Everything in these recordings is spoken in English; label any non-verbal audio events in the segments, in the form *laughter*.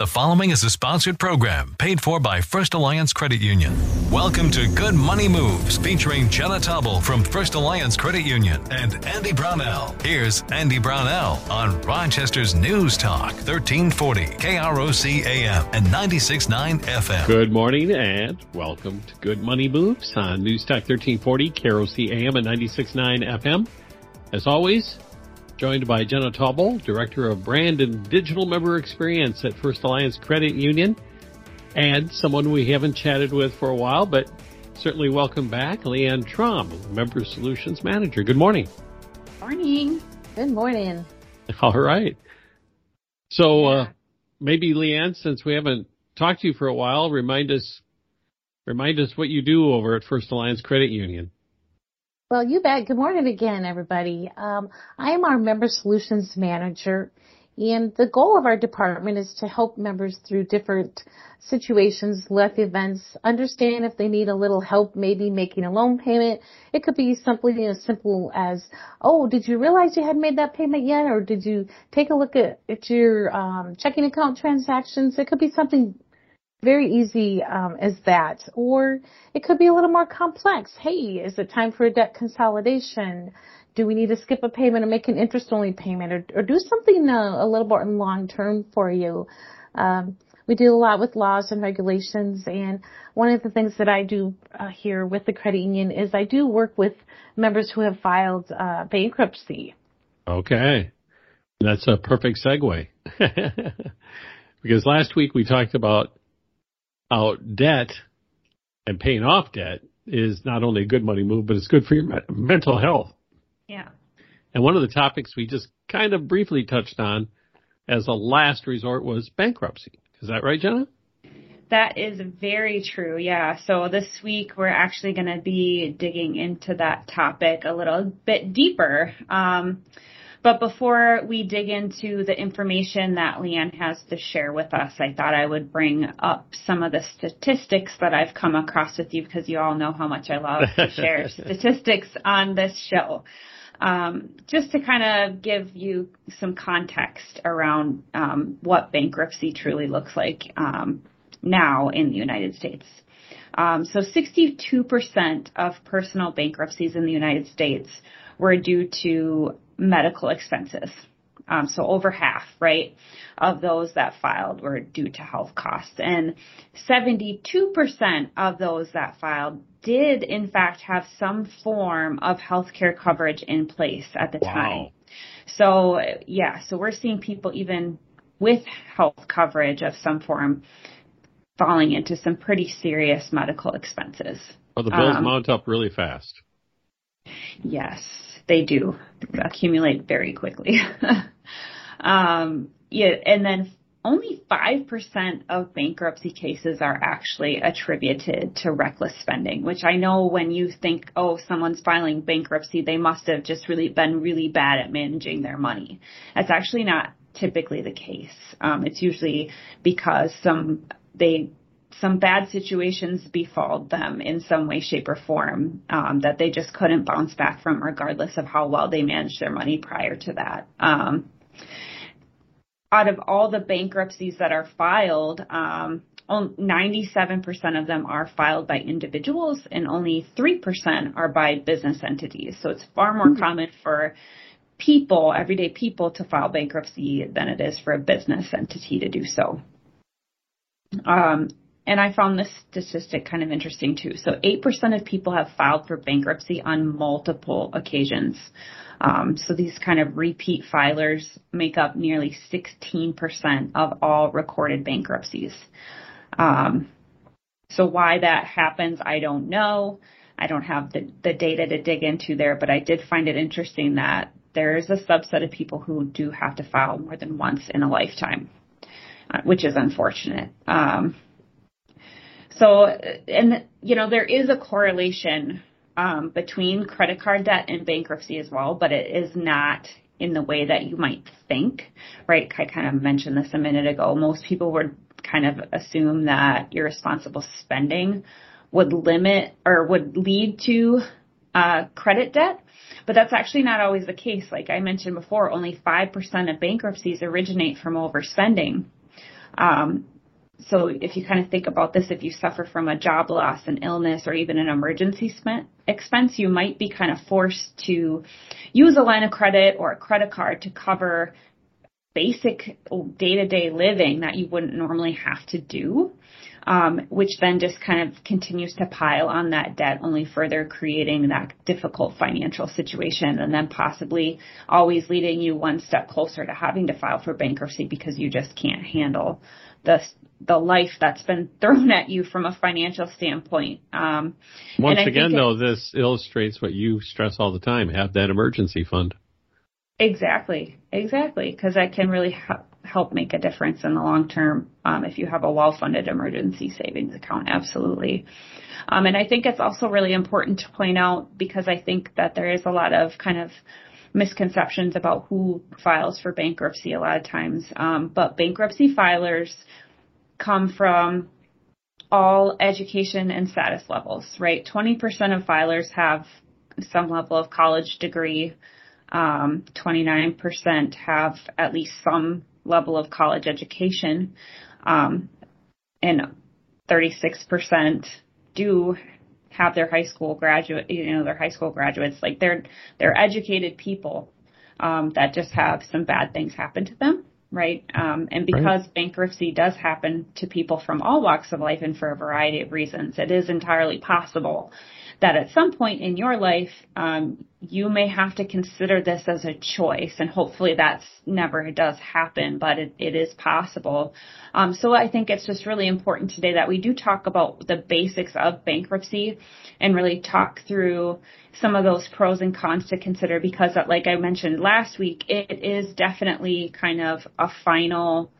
The following is a sponsored program paid for by First Alliance Credit Union. Welcome to Good Money Moves featuring Jenna Tobble from First Alliance Credit Union and Andy Brownell. Here's Andy Brownell on Rochester's News Talk 1340 KROC AM and 96.9 FM. Good morning and welcome to Good Money Moves on News Talk 1340 KROC AM and 96.9 FM. As always, joined by Jenna Tobble, Director of Brand and Digital Member Experience at First Alliance Credit Union, and someone we haven't chatted with for a while, but certainly welcome back, Leanne Trom, Member Solutions Manager. Good morning. Morning. Good morning. *laughs* All right. So, uh, maybe Leanne, since we haven't talked to you for a while, remind us, remind us what you do over at First Alliance Credit Union. Well, you bet. Good morning again, everybody. Um, I am our Member Solutions Manager, and the goal of our department is to help members through different situations, life events, understand if they need a little help, maybe making a loan payment. It could be something as simple as, oh, did you realize you hadn't made that payment yet? Or did you take a look at, at your um, checking account transactions? It could be something very easy um, as that. Or it could be a little more complex. Hey, is it time for a debt consolidation? Do we need to skip a payment or make an interest only payment or, or do something uh, a little more long term for you? Um, we deal a lot with laws and regulations and one of the things that I do uh, here with the credit union is I do work with members who have filed uh, bankruptcy. Okay. That's a perfect segue. *laughs* because last week we talked about out debt and paying off debt is not only a good money move, but it's good for your me- mental health. Yeah. And one of the topics we just kind of briefly touched on as a last resort was bankruptcy. Is that right, Jenna? That is very true. Yeah. So this week we're actually going to be digging into that topic a little bit deeper. Um, but before we dig into the information that Leanne has to share with us, I thought I would bring up some of the statistics that I've come across with you because you all know how much I love to *laughs* share statistics on this show. Um, just to kind of give you some context around um, what bankruptcy truly looks like um, now in the United States. Um, so 62% of personal bankruptcies in the United States were due to medical expenses. Um, so over half, right, of those that filed were due to health costs. And 72% of those that filed did in fact have some form of healthcare coverage in place at the wow. time. So yeah, so we're seeing people even with health coverage of some form falling into some pretty serious medical expenses. Well, the bills um, mount up really fast. Yes they do accumulate very quickly. *laughs* um, yeah, and then only 5% of bankruptcy cases are actually attributed to reckless spending, which I know when you think, oh, someone's filing bankruptcy, they must have just really been really bad at managing their money. That's actually not typically the case. Um, it's usually because some, they some bad situations befall them in some way, shape, or form um, that they just couldn't bounce back from, regardless of how well they managed their money prior to that. Um, out of all the bankruptcies that are filed, um, 97% of them are filed by individuals and only 3% are by business entities. So it's far more mm-hmm. common for people, everyday people, to file bankruptcy than it is for a business entity to do so. Um, and I found this statistic kind of interesting too. So 8% of people have filed for bankruptcy on multiple occasions. Um, so these kind of repeat filers make up nearly 16% of all recorded bankruptcies. Um, so why that happens, I don't know. I don't have the, the data to dig into there, but I did find it interesting that there is a subset of people who do have to file more than once in a lifetime, uh, which is unfortunate. Um, so, and you know, there is a correlation um, between credit card debt and bankruptcy as well, but it is not in the way that you might think, right? I kind of mentioned this a minute ago. Most people would kind of assume that irresponsible spending would limit or would lead to uh, credit debt, but that's actually not always the case. Like I mentioned before, only 5% of bankruptcies originate from overspending. Um, so if you kind of think about this, if you suffer from a job loss, an illness, or even an emergency expense, you might be kind of forced to use a line of credit or a credit card to cover basic day to day living that you wouldn't normally have to do. Um, which then just kind of continues to pile on that debt, only further creating that difficult financial situation and then possibly always leading you one step closer to having to file for bankruptcy because you just can't handle the the life that's been *laughs* thrown at you from a financial standpoint. Um, Once again, though, this illustrates what you stress all the time: have that emergency fund. Exactly, exactly, because that can really help make a difference in the long term um, if you have a well-funded emergency savings account. Absolutely. Um, and I think it's also really important to point out because I think that there is a lot of kind of misconceptions about who files for bankruptcy a lot of times. Um, but bankruptcy filers come from all education and status levels, right? 20% of filers have some level of college degree um, 29% have at least some level of college education, um, and 36% do have their high school graduate, you know, their high school graduates. Like they're they're educated people um, that just have some bad things happen to them, right? Um, and because right. bankruptcy does happen to people from all walks of life and for a variety of reasons, it is entirely possible that at some point in your life, um, you may have to consider this as a choice, and hopefully that's never does happen, but it, it is possible. Um, so I think it's just really important today that we do talk about the basics of bankruptcy and really talk through some of those pros and cons to consider because, like I mentioned last week, it is definitely kind of a final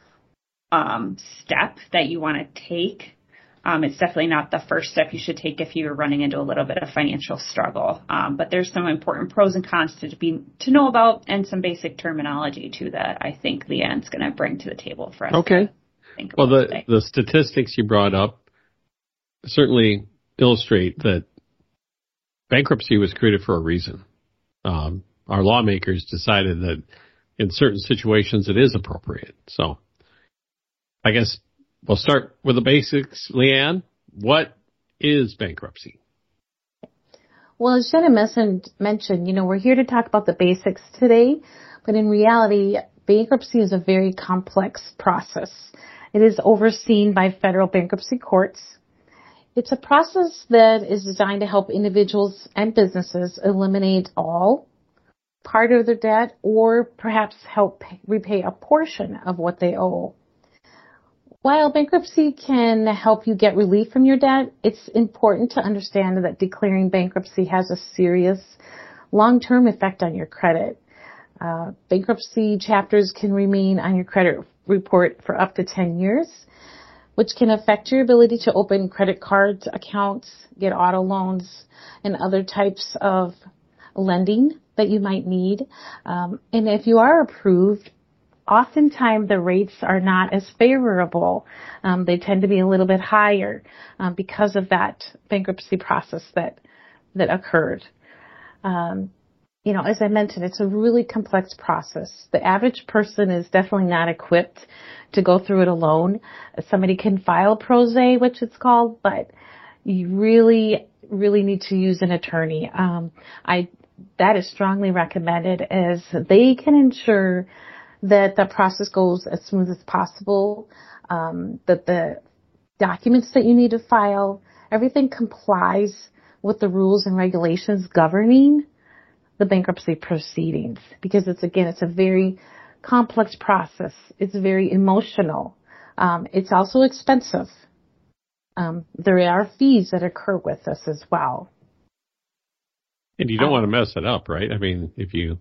um, step that you want to take um, it's definitely not the first step you should take if you're running into a little bit of financial struggle. Um, but there's some important pros and cons to be to know about, and some basic terminology too that I think Leanne's going to bring to the table for us. Okay. well, the today. the statistics you brought up certainly illustrate that bankruptcy was created for a reason. Um, our lawmakers decided that in certain situations it is appropriate. So, I guess We'll start with the basics. Leanne, what is bankruptcy? Well, as Jenna mentioned, you know, we're here to talk about the basics today, but in reality, bankruptcy is a very complex process. It is overseen by federal bankruptcy courts. It's a process that is designed to help individuals and businesses eliminate all, part of their debt, or perhaps help repay a portion of what they owe. While bankruptcy can help you get relief from your debt, it's important to understand that declaring bankruptcy has a serious long-term effect on your credit. Uh, bankruptcy chapters can remain on your credit report for up to 10 years, which can affect your ability to open credit cards accounts, get auto loans, and other types of lending that you might need. Um, and if you are approved, oftentimes the rates are not as favorable. Um, they tend to be a little bit higher um, because of that bankruptcy process that that occurred. Um, you know, as I mentioned, it's a really complex process. The average person is definitely not equipped to go through it alone. Somebody can file pro se, which it's called, but you really, really need to use an attorney. Um, I that is strongly recommended as they can ensure that the process goes as smooth as possible, um, that the documents that you need to file, everything complies with the rules and regulations governing the bankruptcy proceedings because it's again it's a very complex process. It's very emotional. Um, it's also expensive. Um, there are fees that occur with this as well. And you don't um, want to mess it up, right? I mean, if you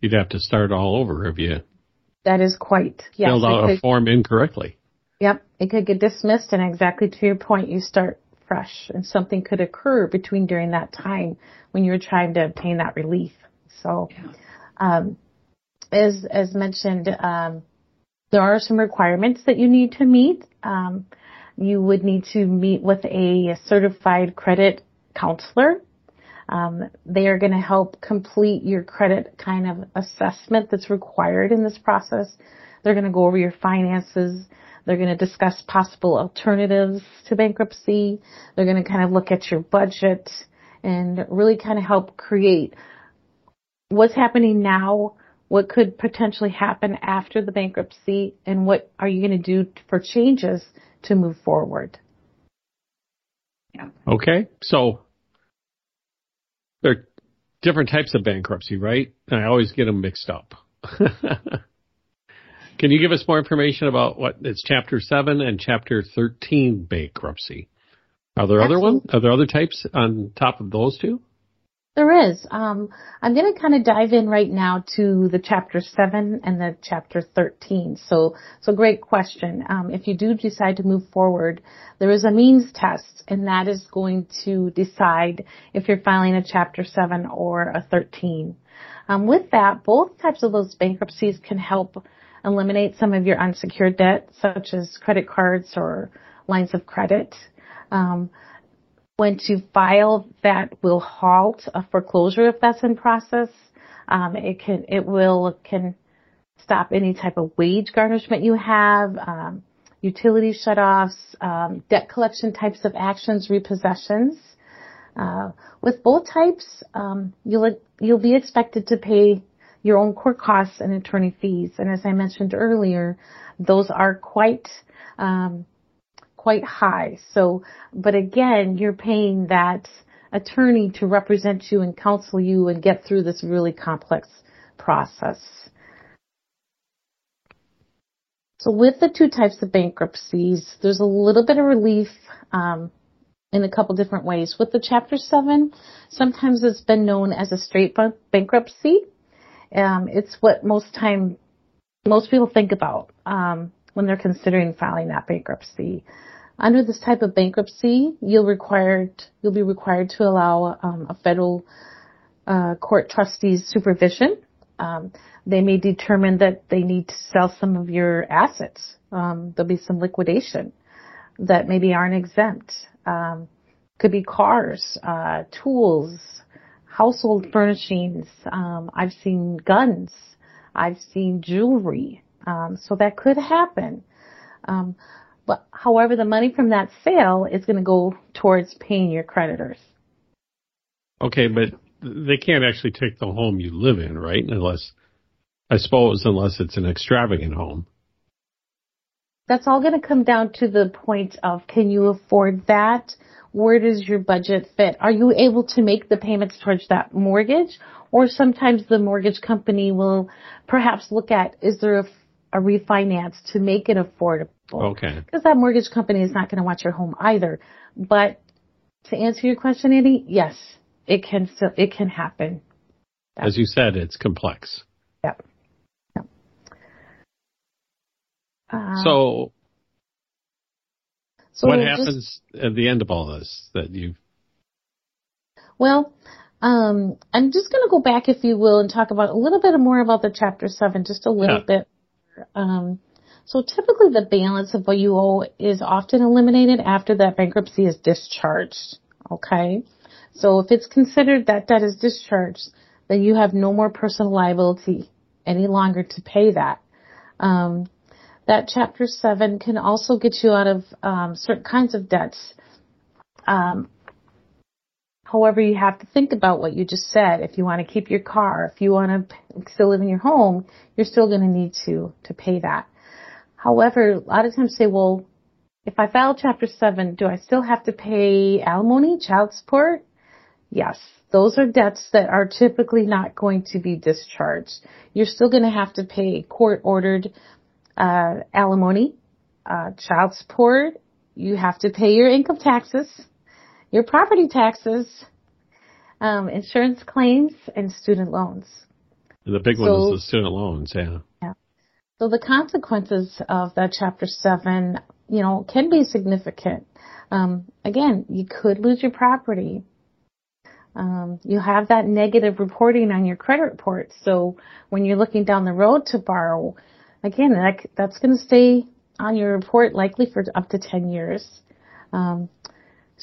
you'd have to start all over if you that is quite, yes. Filled out could, a form incorrectly. Yep. It could get dismissed and exactly to your point, you start fresh and something could occur between during that time when you're trying to obtain that relief. So, um, as, as mentioned, um, there are some requirements that you need to meet. Um, you would need to meet with a certified credit counselor um, they are going to help complete your credit kind of assessment that's required in this process. They're going to go over your finances. They're going to discuss possible alternatives to bankruptcy. They're going to kind of look at your budget and really kind of help create what's happening now, what could potentially happen after the bankruptcy, and what are you going to do for changes to move forward. Yeah. Okay. So there are different types of bankruptcy, right? I always get them mixed up. *laughs* Can you give us more information about what it's chapter 7 and chapter 13 bankruptcy? Are there Absolutely. other ones? Are there other types on top of those two? There is. Um, I'm going to kind of dive in right now to the chapter seven and the chapter 13. So, so great question. Um, if you do decide to move forward, there is a means test, and that is going to decide if you're filing a chapter seven or a 13. Um, with that, both types of those bankruptcies can help eliminate some of your unsecured debt, such as credit cards or lines of credit. Um, when to file that will halt a foreclosure if that's in process. Um, it can, it will, can stop any type of wage garnishment you have, um, utility shutoffs, um, debt collection types of actions, repossessions. Uh, with both types, um, you'll you'll be expected to pay your own court costs and attorney fees. And as I mentioned earlier, those are quite um, quite high. So, but again, you're paying that attorney to represent you and counsel you and get through this really complex process. So with the two types of bankruptcies, there's a little bit of relief um, in a couple different ways. With the Chapter 7, sometimes it's been known as a straight bankruptcy. Um, it's what most time most people think about um, when they're considering filing that bankruptcy. Under this type of bankruptcy, you'll required you'll be required to allow um, a federal uh, court trustee's supervision. Um, they may determine that they need to sell some of your assets. Um, there'll be some liquidation that maybe aren't exempt. Um, could be cars, uh, tools, household furnishings. Um, I've seen guns. I've seen jewelry. Um, so that could happen. Um, but however, the money from that sale is going to go towards paying your creditors. Okay, but they can't actually take the home you live in, right? Unless, I suppose, unless it's an extravagant home. That's all going to come down to the point of can you afford that? Where does your budget fit? Are you able to make the payments towards that mortgage? Or sometimes the mortgage company will perhaps look at is there a a refinance to make it affordable. Okay. Because that mortgage company is not going to want your home either. But to answer your question, Andy, yes, it can still, it can happen. As you said, it's complex. Yep. yep. Uh, so, so what happens just, at the end of all this that you? Well, um, I'm just going to go back, if you will, and talk about a little bit more about the chapter seven, just a little yeah. bit um, so typically the balance of what you owe is often eliminated after that bankruptcy is discharged. Okay. So if it's considered that debt is discharged, then you have no more personal liability any longer to pay that. Um, that chapter seven can also get you out of um, certain kinds of debts. Um, However, you have to think about what you just said. If you want to keep your car, if you want to still live in your home, you're still going to need to, to pay that. However, a lot of times say, well, if I file chapter seven, do I still have to pay alimony, child support? Yes. Those are debts that are typically not going to be discharged. You're still going to have to pay court ordered, uh, alimony, uh, child support. You have to pay your income taxes your property taxes, um, insurance claims, and student loans. And the big so, one is the student loans, yeah. So the consequences of that Chapter 7, you know, can be significant. Um, again, you could lose your property. Um, you have that negative reporting on your credit report. So when you're looking down the road to borrow, again, that, that's going to stay on your report likely for up to 10 years. Um,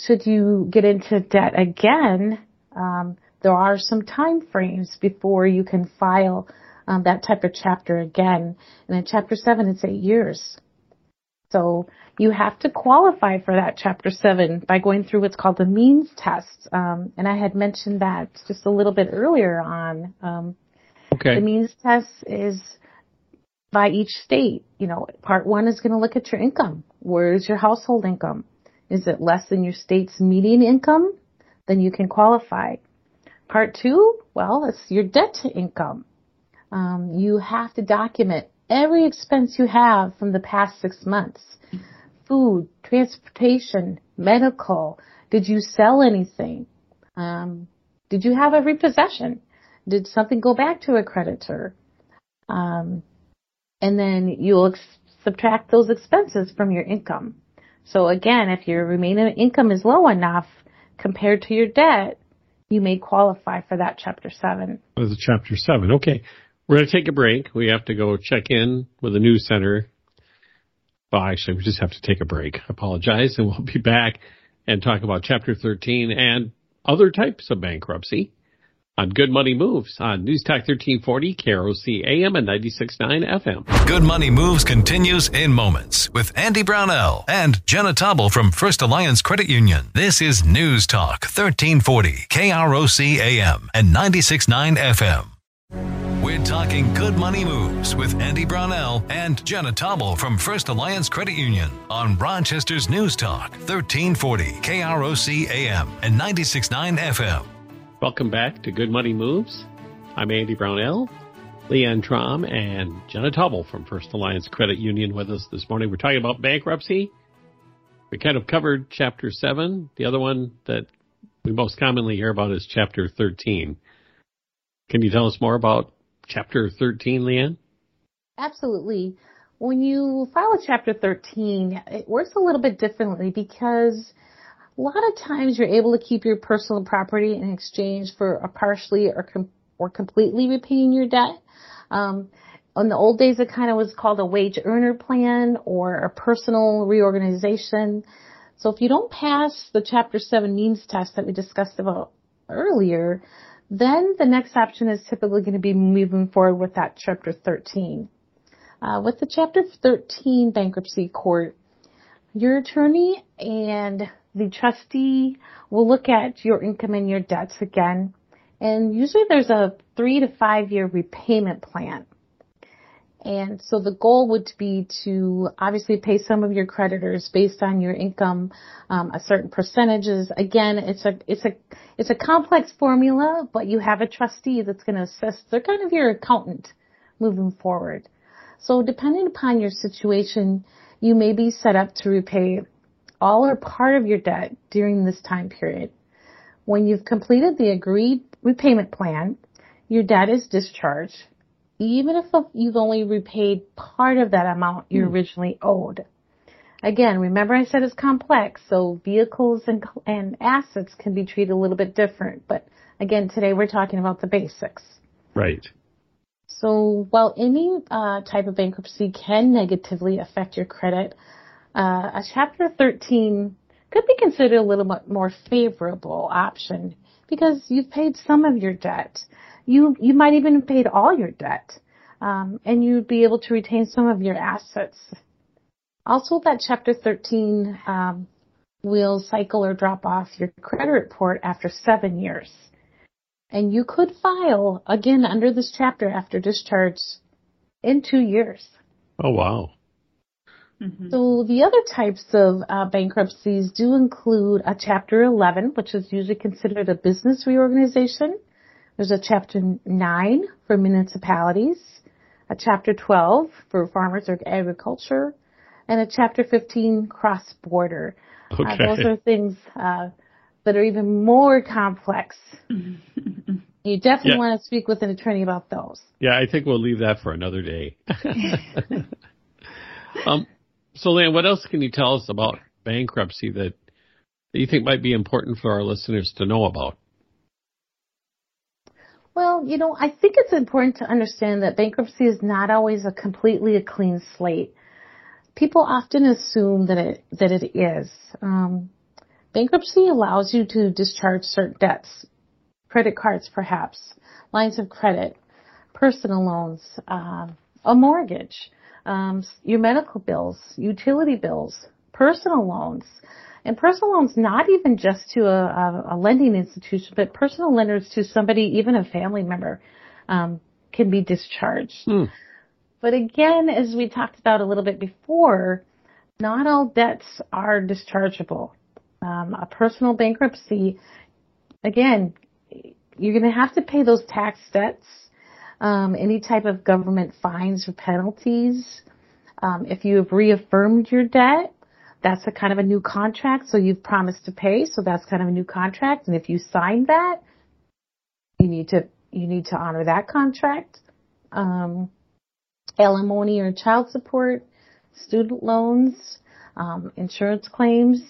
should you get into debt again, um, there are some time frames before you can file um, that type of chapter again. And in chapter seven, it's eight years. So you have to qualify for that Chapter 7 by going through what's called the means test. Um, and I had mentioned that just a little bit earlier on. Um, okay. The means test is by each state. You know, part one is going to look at your income. Where is your household income? Is it less than your state's median income? Then you can qualify. Part two, well, it's your debt to income. Um, you have to document every expense you have from the past six months. Food, transportation, medical. Did you sell anything? Um, did you have a repossession? Did something go back to a creditor? Um, and then you'll ex- subtract those expenses from your income. So again, if your remaining income is low enough compared to your debt, you may qualify for that chapter seven. It chapter seven? Okay. We're going to take a break. We have to go check in with the news center. Well, actually, we just have to take a break. I apologize, and we'll be back and talk about Chapter 13 and other types of bankruptcy on Good Money Moves on News Talk 1340, KROC AM and 96.9 FM. Good Money Moves continues in moments with Andy Brownell and Jenna Tobble from First Alliance Credit Union. This is News Talk 1340, KROC AM and 96.9 FM. We're talking good money moves with Andy Brownell and Jenna Tobble from First Alliance Credit Union on Rochester's News Talk, 1340 KROC AM and 96.9 FM. Welcome back to Good Money Moves. I'm Andy Brownell, Leanne Trom, and Jenna Tobble from First Alliance Credit Union with us this morning. We're talking about bankruptcy. We kind of covered Chapter 7. The other one that we most commonly hear about is Chapter 13. Can you tell us more about Chapter 13, Leanne? Absolutely. When you file a Chapter 13, it works a little bit differently because a lot of times you're able to keep your personal property in exchange for a partially or com- or completely repaying your debt. Um, in the old days, it kind of was called a wage earner plan or a personal reorganization. So if you don't pass the Chapter 7 means test that we discussed about earlier, then the next option is typically going to be moving forward with that Chapter 13. Uh, with the Chapter 13 bankruptcy court, your attorney and the trustee will look at your income and your debts again. And usually there's a three to five year repayment plan. And so the goal would be to obviously pay some of your creditors based on your income, um, a certain percentages. Again, it's a it's a it's a complex formula, but you have a trustee that's going to assist. They're kind of your accountant moving forward. So depending upon your situation, you may be set up to repay all or part of your debt during this time period. When you've completed the agreed repayment plan, your debt is discharged even if you've only repaid part of that amount you hmm. originally owed. Again, remember I said it's complex, so vehicles and, and assets can be treated a little bit different. But again, today we're talking about the basics. Right. So while any uh, type of bankruptcy can negatively affect your credit, uh, a Chapter 13 could be considered a little bit more favorable option because you've paid some of your debt you you might even have paid all your debt, um, and you'd be able to retain some of your assets. Also, that Chapter 13 um, will cycle or drop off your credit report after seven years, and you could file again under this chapter after discharge in two years. Oh wow! Mm-hmm. So the other types of uh, bankruptcies do include a Chapter 11, which is usually considered a business reorganization. There's a chapter 9 for municipalities, a chapter 12 for farmers or agriculture, and a chapter 15 cross border. Okay. Uh, those are things uh, that are even more complex. *laughs* you definitely yeah. want to speak with an attorney about those. Yeah, I think we'll leave that for another day. *laughs* *laughs* um, so, Leanne, what else can you tell us about bankruptcy that, that you think might be important for our listeners to know about? Well, you know, I think it's important to understand that bankruptcy is not always a completely a clean slate. People often assume that it that it is. Um, bankruptcy allows you to discharge certain debts, credit cards, perhaps lines of credit, personal loans, uh, a mortgage. Um, your medical bills, utility bills, personal loans. And personal loans, not even just to a, a, lending institution, but personal lenders to somebody, even a family member, um, can be discharged. Hmm. But again, as we talked about a little bit before, not all debts are dischargeable. Um, a personal bankruptcy, again, you're going to have to pay those tax debts, um, any type of government fines or penalties. Um, if you have reaffirmed your debt, that's a kind of a new contract. So you've promised to pay. So that's kind of a new contract. And if you sign that, you need to, you need to honor that contract. Um, alimony or child support, student loans, um, insurance claims.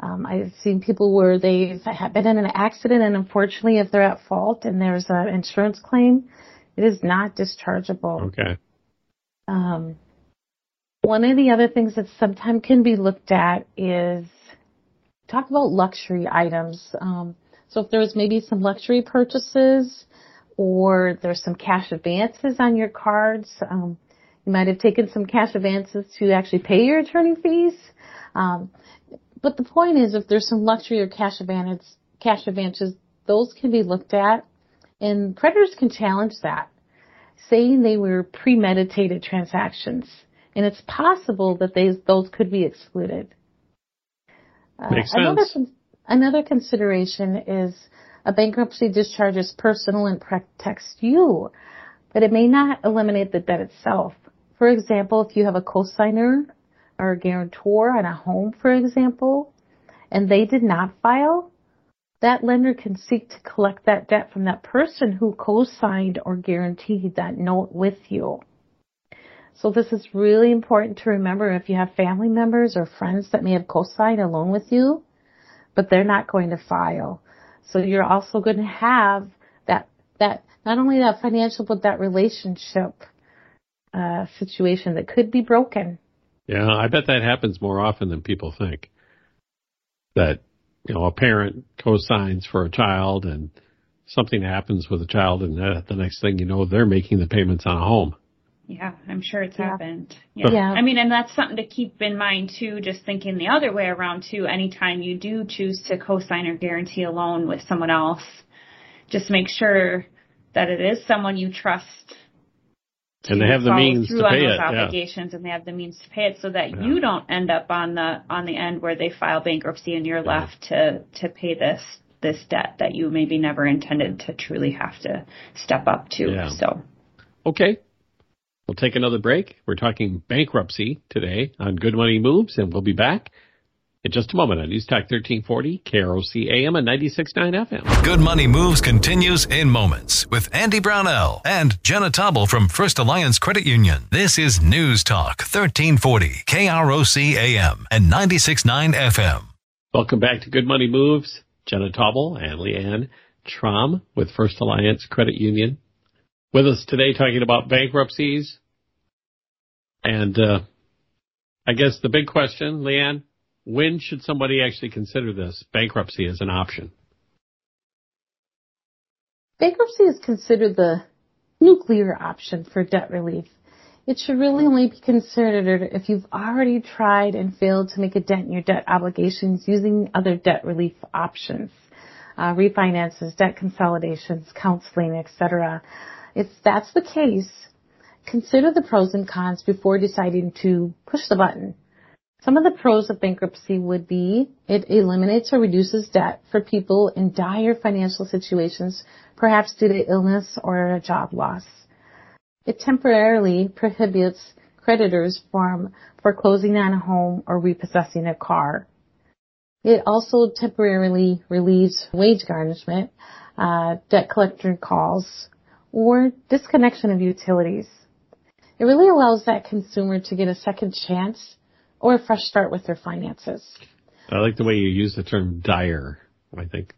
Um, I've seen people where they've been in an accident and unfortunately if they're at fault and there's an insurance claim, it is not dischargeable. Okay. Um, one of the other things that sometimes can be looked at is talk about luxury items. Um, so if there was maybe some luxury purchases or there's some cash advances on your cards, um, you might have taken some cash advances to actually pay your attorney fees. Um, but the point is, if there's some luxury or cash cash advances, those can be looked at, and creditors can challenge that, saying they were premeditated transactions, and it's possible that they, those could be excluded. Uh, Makes another, sense. Another consideration is a bankruptcy discharges personal and protects you, but it may not eliminate the debt itself. For example, if you have a cosigner or a guarantor on a home, for example, and they did not file, that lender can seek to collect that debt from that person who co-signed or guaranteed that note with you. So this is really important to remember if you have family members or friends that may have co-signed a loan with you, but they're not going to file. So you're also going to have that, that, not only that financial, but that relationship, uh, situation that could be broken. Yeah, I bet that happens more often than people think. That, you know, a parent co-signs for a child and something happens with a child and uh, the next thing you know, they're making the payments on a home. Yeah, I'm sure it's yeah. happened. Yeah. yeah. I mean, and that's something to keep in mind too, just thinking the other way around too, anytime you do choose to co-sign or guarantee a loan with someone else, just make sure that it is someone you trust and they have the means to pay it. obligations yeah. and they have the means to pay it so that yeah. you don't end up on the on the end where they file bankruptcy and you're yeah. left to to pay this this debt that you maybe never intended to truly have to step up to. So Okay. We'll take another break. We're talking bankruptcy today on Good Money Moves and we'll be back in just a moment on News Talk 1340, KROC AM and 96.9 FM. Good Money Moves continues in moments with Andy Brownell and Jenna Tobble from First Alliance Credit Union. This is News Talk 1340, KROC AM and 96.9 FM. Welcome back to Good Money Moves. Jenna Tobble and Leanne Trom with First Alliance Credit Union. With us today talking about bankruptcies. And uh, I guess the big question, Leanne, when should somebody actually consider this bankruptcy as an option? Bankruptcy is considered the nuclear option for debt relief. It should really only be considered if you've already tried and failed to make a dent in your debt obligations using other debt relief options, uh, refinances, debt consolidations, counseling, etc. If that's the case, consider the pros and cons before deciding to push the button. Some of the pros of bankruptcy would be it eliminates or reduces debt for people in dire financial situations, perhaps due to illness or a job loss. It temporarily prohibits creditors from foreclosing on a home or repossessing a car. It also temporarily relieves wage garnishment, uh, debt collector calls, or disconnection of utilities. It really allows that consumer to get a second chance or a fresh start with their finances. I like the way you use the term dire, I think.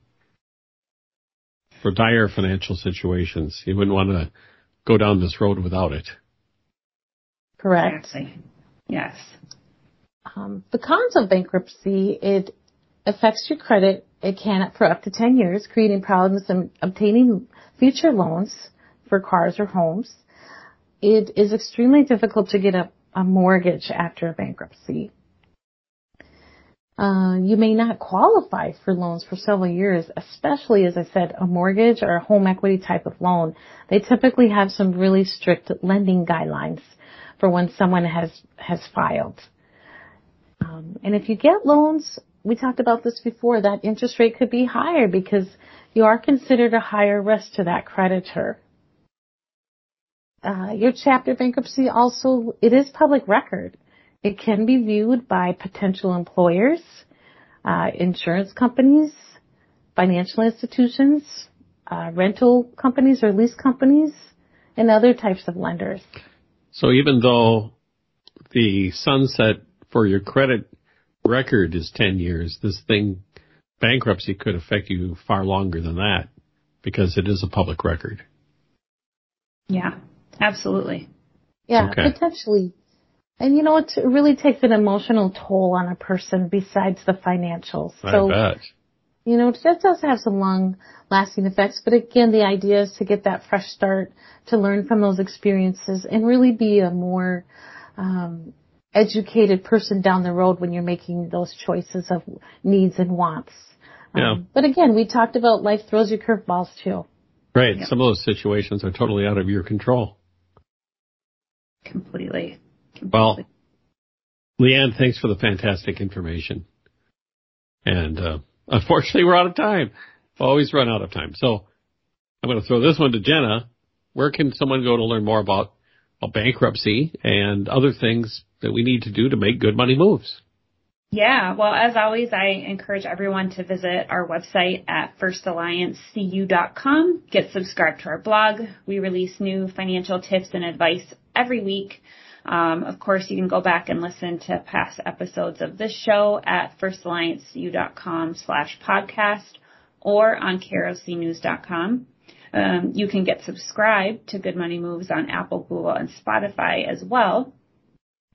For dire financial situations, you wouldn't want to go down this road without it. Correct. Exactly. Yes. Um, the cons of bankruptcy, it affects your credit. It can for up to 10 years, creating problems in obtaining future loans for cars or homes. It is extremely difficult to get a a mortgage after a bankruptcy. Uh, you may not qualify for loans for several years, especially as I said, a mortgage or a home equity type of loan. They typically have some really strict lending guidelines for when someone has has filed. Um, and if you get loans, we talked about this before, that interest rate could be higher because you are considered a higher risk to that creditor. Uh, your chapter bankruptcy also, it is public record. It can be viewed by potential employers, uh, insurance companies, financial institutions, uh, rental companies or lease companies, and other types of lenders. So even though the sunset for your credit record is 10 years, this thing, bankruptcy could affect you far longer than that because it is a public record. Yeah, absolutely. Yeah, okay. potentially. And you know, it really takes an emotional toll on a person besides the financials. So, I bet. You know, that does have some long lasting effects, but again, the idea is to get that fresh start, to learn from those experiences and really be a more, um, educated person down the road when you're making those choices of needs and wants. Yeah. Um, but again, we talked about life throws you curveballs too. Right. Yep. Some of those situations are totally out of your control. Completely. Well, Leanne, thanks for the fantastic information. And uh, unfortunately, we're out of time. Always run out of time. So I'm going to throw this one to Jenna. Where can someone go to learn more about a bankruptcy and other things that we need to do to make good money moves? Yeah, well, as always, I encourage everyone to visit our website at firstalliancecu.com. Get subscribed to our blog. We release new financial tips and advice every week. Um, of course, you can go back and listen to past episodes of this show at firstalliancecu.com slash podcast or on krocnews.com. Um, you can get subscribed to Good Money Moves on Apple, Google, and Spotify as well.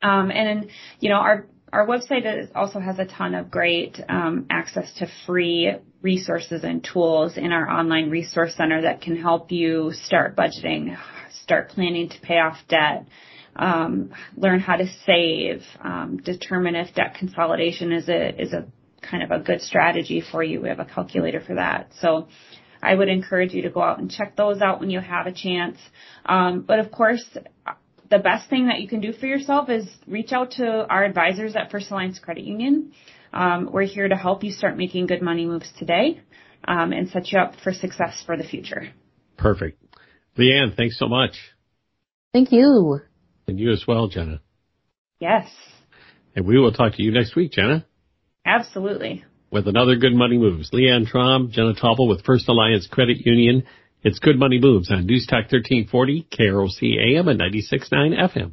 Um, and you know, our our website is, also has a ton of great um, access to free resources and tools in our online resource center that can help you start budgeting, start planning to pay off debt, um, learn how to save, um, determine if debt consolidation is a is a kind of a good strategy for you. We have a calculator for that. So I would encourage you to go out and check those out when you have a chance. Um, but of course, the best thing that you can do for yourself is reach out to our advisors at First Alliance Credit Union. Um, we're here to help you start making good money moves today um, and set you up for success for the future. Perfect. Leanne, thanks so much. Thank you. And you as well, Jenna. Yes. And we will talk to you next week, Jenna. Absolutely. With another Good Money Moves. Leanne Trom, Jenna Tobble with First Alliance Credit Union. It's Good Money Moves on News Talk 1340, KROC AM and 96.9 FM.